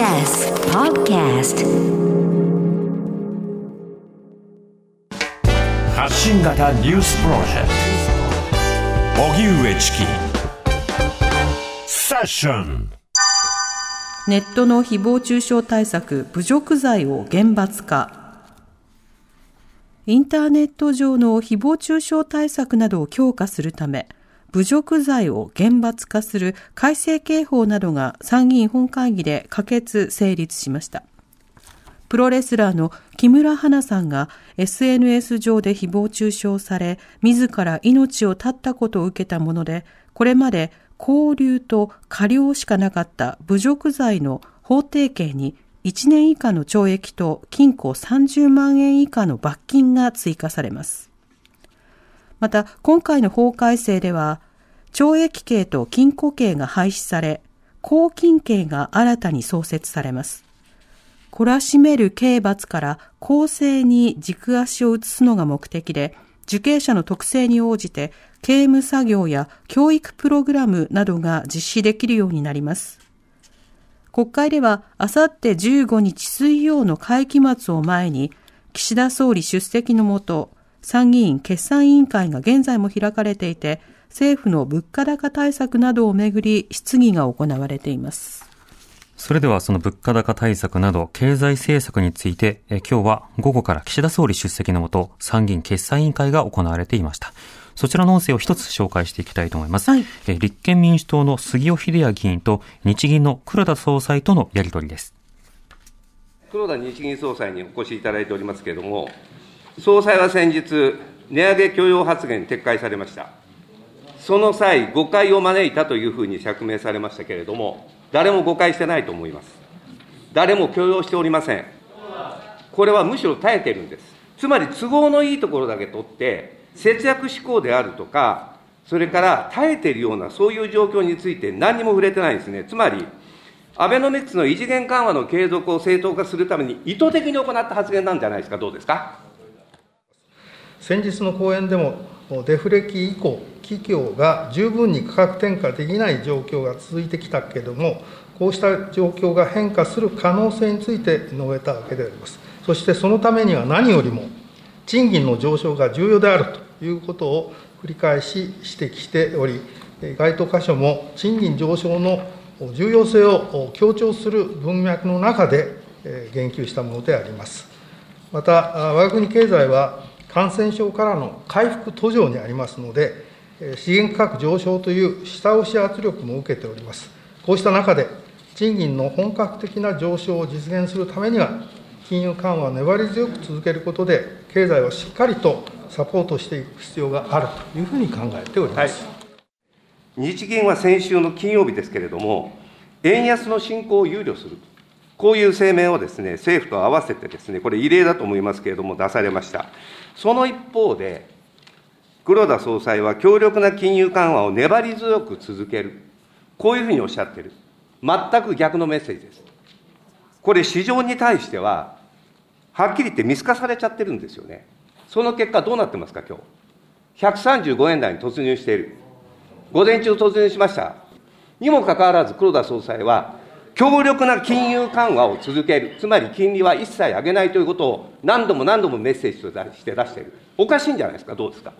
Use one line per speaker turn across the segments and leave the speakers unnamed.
TBS Podcast
発信型ニュースプロジェクト。荻上チキ。セッション。
ネットの誹謗中傷対策侮辱罪を厳罰化。インターネット上の誹謗中傷対策などを強化するため侮辱罪を厳罰化する改正刑法などが参議院本会議で可決成立しましたプロレスラーの木村花さんが SNS 上で誹謗中傷され自ら命を絶ったことを受けたものでこれまで拘留と過料しかなかった侮辱罪の法定刑に1年以下の懲役と禁錮30万円以下の罰金が追加されます。また、今回の法改正では、懲役刑と禁錮刑が廃止され、拘禁刑が新たに創設されます。懲らしめる刑罰から公正に軸足を移すのが目的で、受刑者の特性に応じて刑務作業や教育プログラムなどが実施できるようになります。国会では、あさって15日水曜の会期末を前に、岸田総理出席のもと、参議院決算委員会が現在も開かれていて、政府の物価高対策などをめぐり質疑が行われています。
それではその物価高対策など経済政策について、え今日は午後から岸田総理出席のもと参議院決算委員会が行われていました。そちらの音声を一つ紹介していきたいと思います。はい、え立憲民主党の杉尾秀哉議員と日銀の黒田総裁とのやり取りです。
黒田日銀総裁にお越しいただいておりますけれども、総裁は先日、値上げ許容発言撤回されました。その際、誤解を招いたというふうに釈明されましたけれども、誰も誤解してないと思います。誰も許容しておりません。これはむしろ耐えてるんです。つまり都合のいいところだけ取って、節約志向であるとか、それから耐えてるような、そういう状況について何にも触れてないんですね。つまり、アベノミクスの異次元緩和の継続を正当化するために意図的に行った発言なんじゃないですか、どうですか？
先日の講演でも、デフレ期以降、企業が十分に価格転嫁できない状況が続いてきたけれども、こうした状況が変化する可能性について述べたわけであります。そしてそのためには何よりも、賃金の上昇が重要であるということを繰り返し指摘しており、該当箇所も賃金上昇の重要性を強調する文脈の中で言及したものであります。また、我が国経済は感染症からの回復途上にありますので、資源価格上昇という下押し圧力も受けております。こうした中で、賃金の本格的な上昇を実現するためには、金融緩和を粘り強く続けることで、経済をしっかりとサポートしていく必要があるというふうに考えております、はい、
日銀は先週の金曜日ですけれども、円安の進行を憂慮する、こういう声明をですね政府と合わせてですね、これ、異例だと思いますけれども、出されました。その一方で、黒田総裁は強力な金融緩和を粘り強く続ける、こういうふうにおっしゃってる、全く逆のメッセージです。これ、市場に対しては、はっきり言って見透かされちゃってるんですよね。その結果、どうなってますか、今日135円台に突入している、午前中突入しました。にもかかわらず、黒田総裁は、強力な金融緩和を続ける、つまり金利は一切上げないということを何度も何度もメッセージとして出している、おかしいんじゃないですか、どうですか？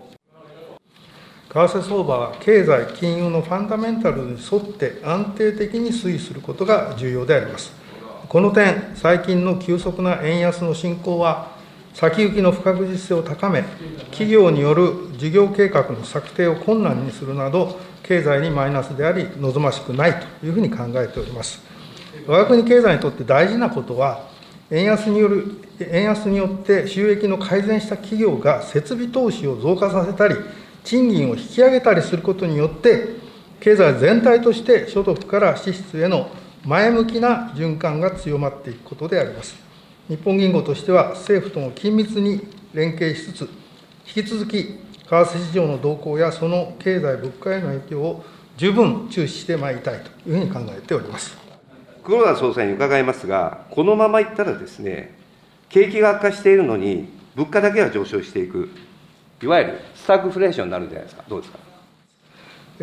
為替相場は経済、金融のファンダメンタルに沿って安定的に推移することが重要であります。この点、最近の急速な円安の進行は、先行きの不確実性を高め、企業による事業計画の策定を困難にするなど、経済にマイナスであり、望ましくないというふうに考えております。我が国経済にとって大事なことは、円安による円安によって収益の改善した企業が設備投資を増加させたり、賃金を引き上げたりすることによって、経済全体として所得から支出への前向きな循環が強まっていくことであります。日本銀行としては、政府とも緊密に連携しつつ、引き続き、為替市場の動向やその経済、物価への影響を十分注視してまいりたいというふうに考えております。
黒田総裁に伺いますが、このままいったらですね、景気が悪化しているのに、物価だけは上昇していく、いわゆるスタグフレーションになるんじゃないですか、どうですか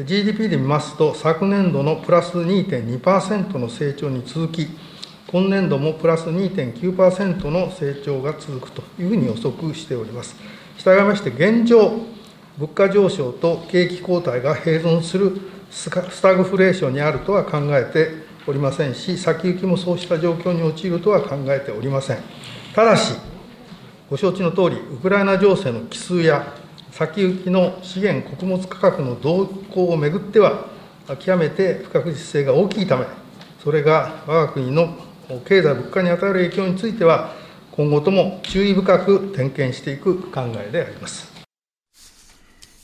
？GDP で見ますと、昨年度のプラス2.2%の成長に続き、今年度もプラス2.9%の成長が続くというふうに予測しております。従いまして、現状、物価上昇と景気後退が併存するスタグフレーションにあるとは考えておりませんし、先行きもそうした状況に陥るとは考えておりません。ただし、ご承知のとおり、ウクライナ情勢の奇数や、先行きの資源、穀物価格の動向をめぐっては、極めて不確実性が大きいため、それが我が国の経済、物価に与える影響については、今後とも注意深く点検していく考えであります。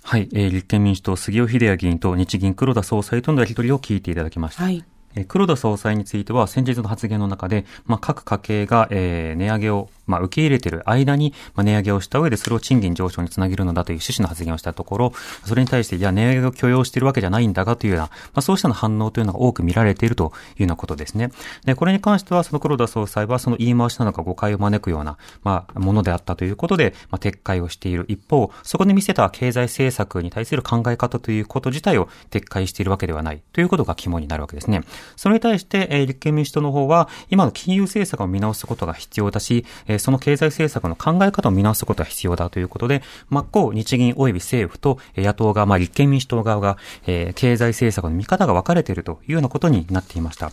はい、えー、立憲民主党杉尾秀哉議員と日銀黒田総裁とのやり取りを聞いていただきました。はい黒田総裁については先日の発言の中で、まあ、各家計が、えー、値上げをまあ、受け入れている間に、まあ、値上げをした上でそれを賃金上昇につなげるのだという趣旨の発言をしたところ、それに対して、いや、値上げを許容しているわけじゃないんだがというような、まあ、そうしたの反応というのが多く見られているというようなことですね。で、これに関しては、その黒田総裁は、その言い回しなのか誤解を招くような、まあ、ものであったということで、まあ、撤回をしている一方、そこで見せた経済政策に対する考え方ということ自体を撤回しているわけではないということが肝になるわけですね。それに対して、えー、立憲民主党の方は、今の金融政策を見直すことが必要だし、えー、その経済政策の考え方を見直すことが必要だということで、真っ向日銀及び政府と野党側、まあ立憲民主党側が、え、経済政策の見方が分かれているというようなことになっていました。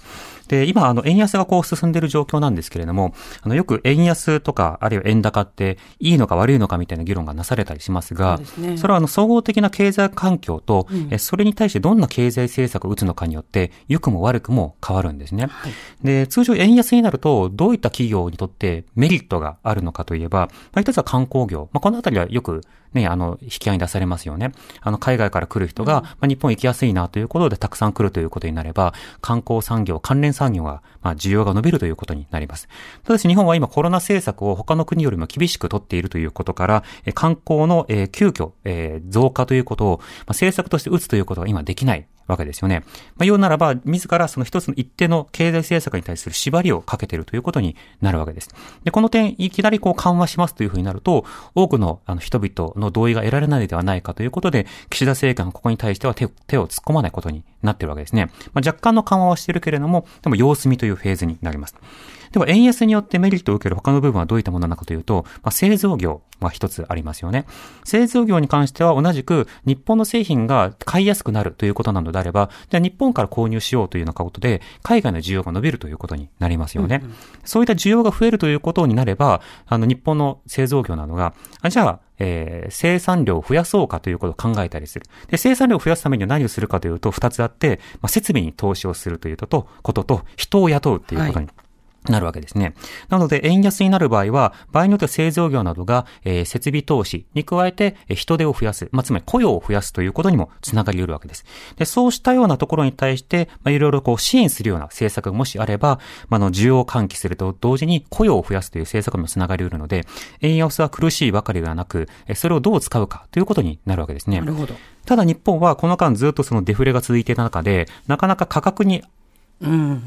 で、今、あの、円安がこう進んでいる状況なんですけれども、あの、よく円安とか、あるいは円高っていいのか悪いのかみたいな議論がなされたりしますが、そね、それはあの、総合的な経済環境と、うん、それに対してどんな経済政策を打つのかによって、良くも悪くも変わるんですね。はい、で、通常円安になると、どういった企業にとってメリットがあるのかといえば、まあ、一つは観光業。まあ、このあたりはよくね、あの、引き合いに出されますよね。あの、海外から来る人が、うん、まあ、日本行きやすいなということでたくさん来るということになれば、観光産業、関連産業が、まあ、需要が伸びるということになります。ただし日本は今コロナ政策を他の国よりも厳しく取っているということから、え観光の、えー、急遽、えー、増加ということを、まあ、政策として打つということが今できないわけですよね。まあ、言うならば、自らその一つの一定の経済政策に対する縛りをかけているということになるわけです。で、この点、いきなりこう緩和しますというふうになると、多くのあの人々の同意が得られないのではないかということで、岸田政権はここに対しては手手を突っ込まないことになっているわけですね。まあ、若干の緩和はしているけれども、でも様子見というフェーズになります。では、円安によってメリットを受ける他の部分はどういったものなのかというと、まあ、製造業が一つありますよね。製造業に関しては同じく日本の製品が買いやすくなるということなのであれば、じゃあ日本から購入しようというようなことで、海外の需要が伸びるということになりますよね。うんうん、そういった需要が増えるということになれば、あの、日本の製造業などが、あじゃあ、えー、生産量を増やそうかということを考えたりする。で、生産量を増やすためには何をするかというと、二つあって、まあ、設備に投資をするということと、ことと、人を雇うっていうことに、はいなるわけですね。なので、円安になる場合は、場合によっては製造業などが、えー、設備投資に加えて、えー、人手を増やす、まあ、つまり雇用を増やすということにもつながり得るわけです。で、そうしたようなところに対して、まあ、いろいろこう支援するような政策がもしあれば、まあ、の、需要を喚起すると同時に雇用を増やすという政策にもつながり得るので、円安は苦しいばかりではなく、それをどう使うかということになるわけですね。
なるほど。
ただ日本はこの間ずっとそのデフレが続いていた中で、なかなか価格に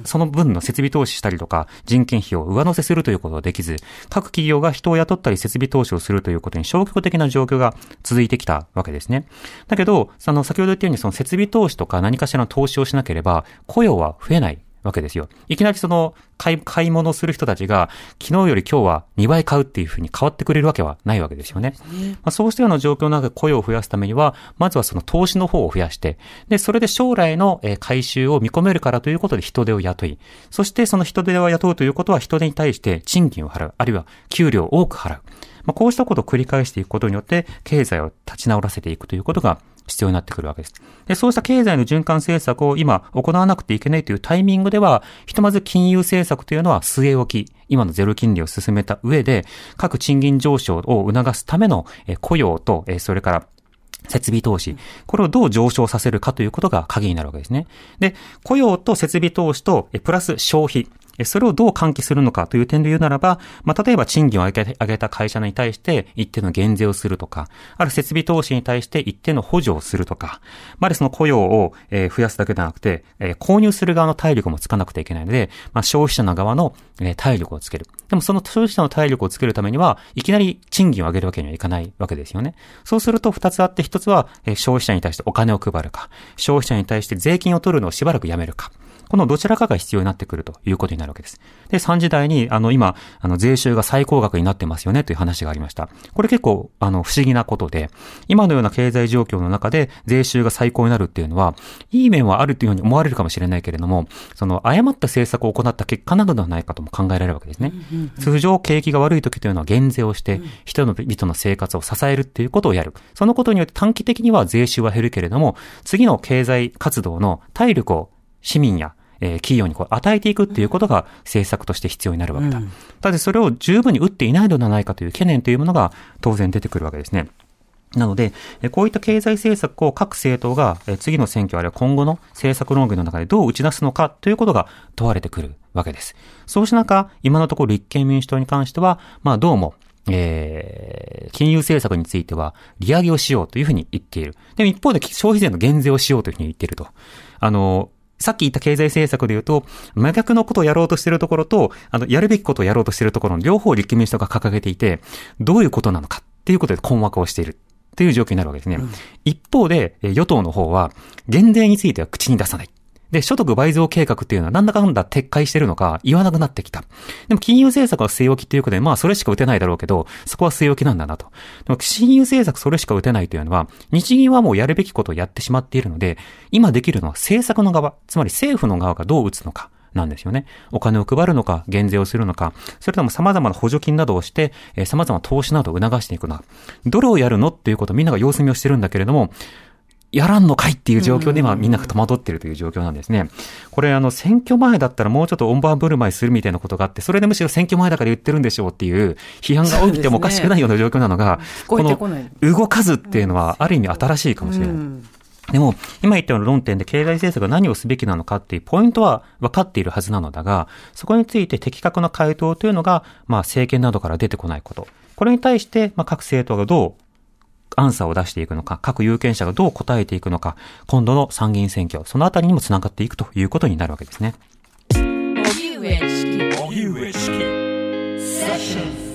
その分の設備投資したりとか、人件費を上乗せするということができず、各企業が人を雇ったり設備投資をするということに消極的な状況が続いてきたわけですね。だけど、その先ほど言ったようにその設備投資とか何かしらの投資をしなければ、雇用は増えないわけですよ。いきなりその買い、買い物する人たちが、昨日より今日は2倍買うっていうふうに変わってくれるわけはないわけですよね。そうまあ、そうしたような状況の中で雇用を増やすためには、まずはその投資の方を増やして、で、それで将来の回収を見込めるからということで人手を雇い、そしてその人手を雇うということは人手に対して賃金を払う、あるいは給料を多く払う。まあ、こうしたことを繰り返していくことによって、経済を立ち直らせていくということが必要になってくるわけです。で、そうした経済の循環政策を今行わなくていけないというタイミングでは、ひとまず金融政策というのは据え置き、今のゼロ金利を進めた上で、各賃金上昇を促すための雇用と、それから設備投資。これをどう上昇させるかということが鍵になるわけですね。で、雇用と設備投資と、プラス消費。それをどう喚起するのかという点で言うならば、まあ、例えば賃金を上げ上げた会社に対して一定の減税をするとか、ある設備投資に対して一定の補助をするとか、までその雇用を、増やすだけではなくて、購入する側の体力もつかなくてはいけないので、まあ、消費者の側の、体力をつける。でもその消費者の体力をつけるためには、いきなり賃金を上げるわけにはいかないわけですよね。そうすると二つあって、一つは、消費者に対してお金を配るか、消費者に対して税金を取るのをしばらくやめるか。このどちらかが必要になってくるということになるわけです。で、3時台に、あの、今、あの、税収が最高額になってますよねという話がありました。これ結構、あの、不思議なことで、今のような経済状況の中で税収が最高になるっていうのは、いい面はあるというように思われるかもしれないけれども、その、誤った政策を行った結果などではないかとも考えられるわけですね。通常、景気が悪い時というのは減税をして、人々の生活を支えるっていうことをやる。そのことによって短期的には税収は減るけれども、次の経済活動の体力を市民やえー、企業にこう与えていくっていうことが政策として必要になるわけだ。うん、ただそれを十分に打っていないのではないかという懸念というものが当然出てくるわけですね。なので、こういった経済政策を各政党が次の選挙あるいは今後の政策論議の中でどう打ち出すのかということが問われてくるわけです。そうした中、今のところ立憲民主党に関しては、まあどうも、えー、金融政策については利上げをしようというふうに言っている。でも一方で消費税の減税をしようというふうに言っていると。あの、さっき言った経済政策で言うと、真逆のことをやろうとしているところと、あの、やるべきことをやろうとしているところの両方立憲民主党が掲げていて、どういうことなのかっていうことで困惑をしている。っていう状況になるわけですね。うん、一方で、与党の方は、減税については口に出さない。で、所得倍増計画っていうのはなんだかんだ撤回してるのか言わなくなってきた。でも金融政策は据え置きっていうことで、まあそれしか打てないだろうけど、そこは据え置きなんだなと。でも金融政策それしか打てないというのは、日銀はもうやるべきことをやってしまっているので、今できるのは政策の側、つまり政府の側がどう打つのか。なんですよね。お金を配るのか、減税をするのか、それとも様々な補助金などをして、えー、様々な投資などを促していくのか。どれをやるのっていうことをみんなが様子見をしてるんだけれども、やらんのかいっていう状況で今みんなが戸惑ってるという状況なんですね。これあの選挙前だったらもうちょっとオンバー振る舞いするみたいなことがあって、それでむしろ選挙前だから言ってるんでしょうっていう批判が起きてもおかしくないような状況なのが、この動かずっていうのはある意味新しいかもしれない。でも、今言ったような論点で経済政策が何をすべきなのかっていうポイントは分かっているはずなのだが、そこについて的確な回答というのが、まあ政権などから出てこないこと。これに対して、まあ各政党がどうアンサーを出していくのか、各有権者がどう答えていくのか、今度の参議院選挙、そのあたりにもつながっていくということになるわけですね。荻上チキ。荻上チキ。セッション